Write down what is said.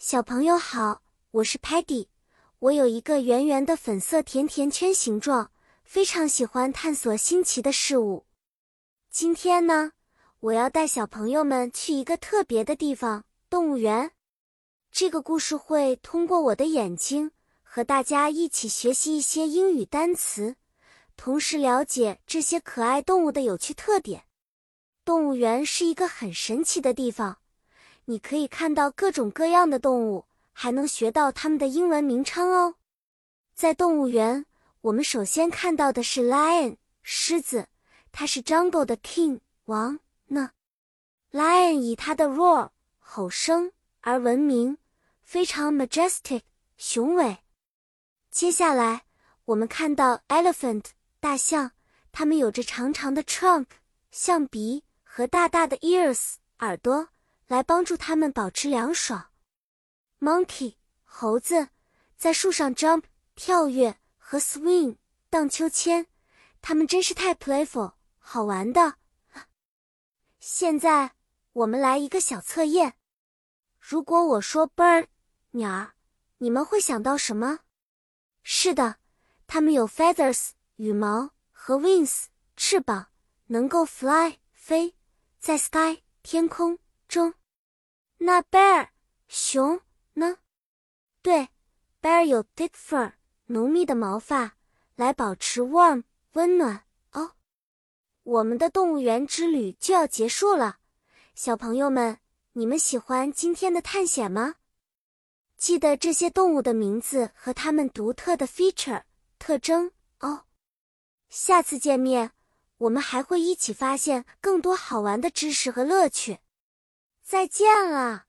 小朋友好，我是 Patty，我有一个圆圆的粉色甜甜圈形状，非常喜欢探索新奇的事物。今天呢，我要带小朋友们去一个特别的地方——动物园。这个故事会通过我的眼睛和大家一起学习一些英语单词，同时了解这些可爱动物的有趣特点。动物园是一个很神奇的地方。你可以看到各种各样的动物，还能学到它们的英文名称哦。在动物园，我们首先看到的是 lion 狮子，它是 jungle 的 king 王呢。lion 以它的 roar 吼声而闻名，非常 majestic 雄伟。接下来，我们看到 elephant 大象，它们有着长长的 trunk 象鼻和大大的 ears 耳朵。来帮助它们保持凉爽。Monkey 猴子在树上 jump 跳跃和 swing 荡秋千，它们真是太 playful 好玩的。现在我们来一个小测验。如果我说 bird 鸟儿，你们会想到什么？是的，它们有 feathers 羽毛和 wings 翅膀，能够 fly 飞在 sky 天空中。那 bear 熊呢？对，bear 有 thick fur 浓密的毛发来保持 warm 温暖哦。我们的动物园之旅就要结束了，小朋友们，你们喜欢今天的探险吗？记得这些动物的名字和它们独特的 feature 特征哦。下次见面，我们还会一起发现更多好玩的知识和乐趣。再见了。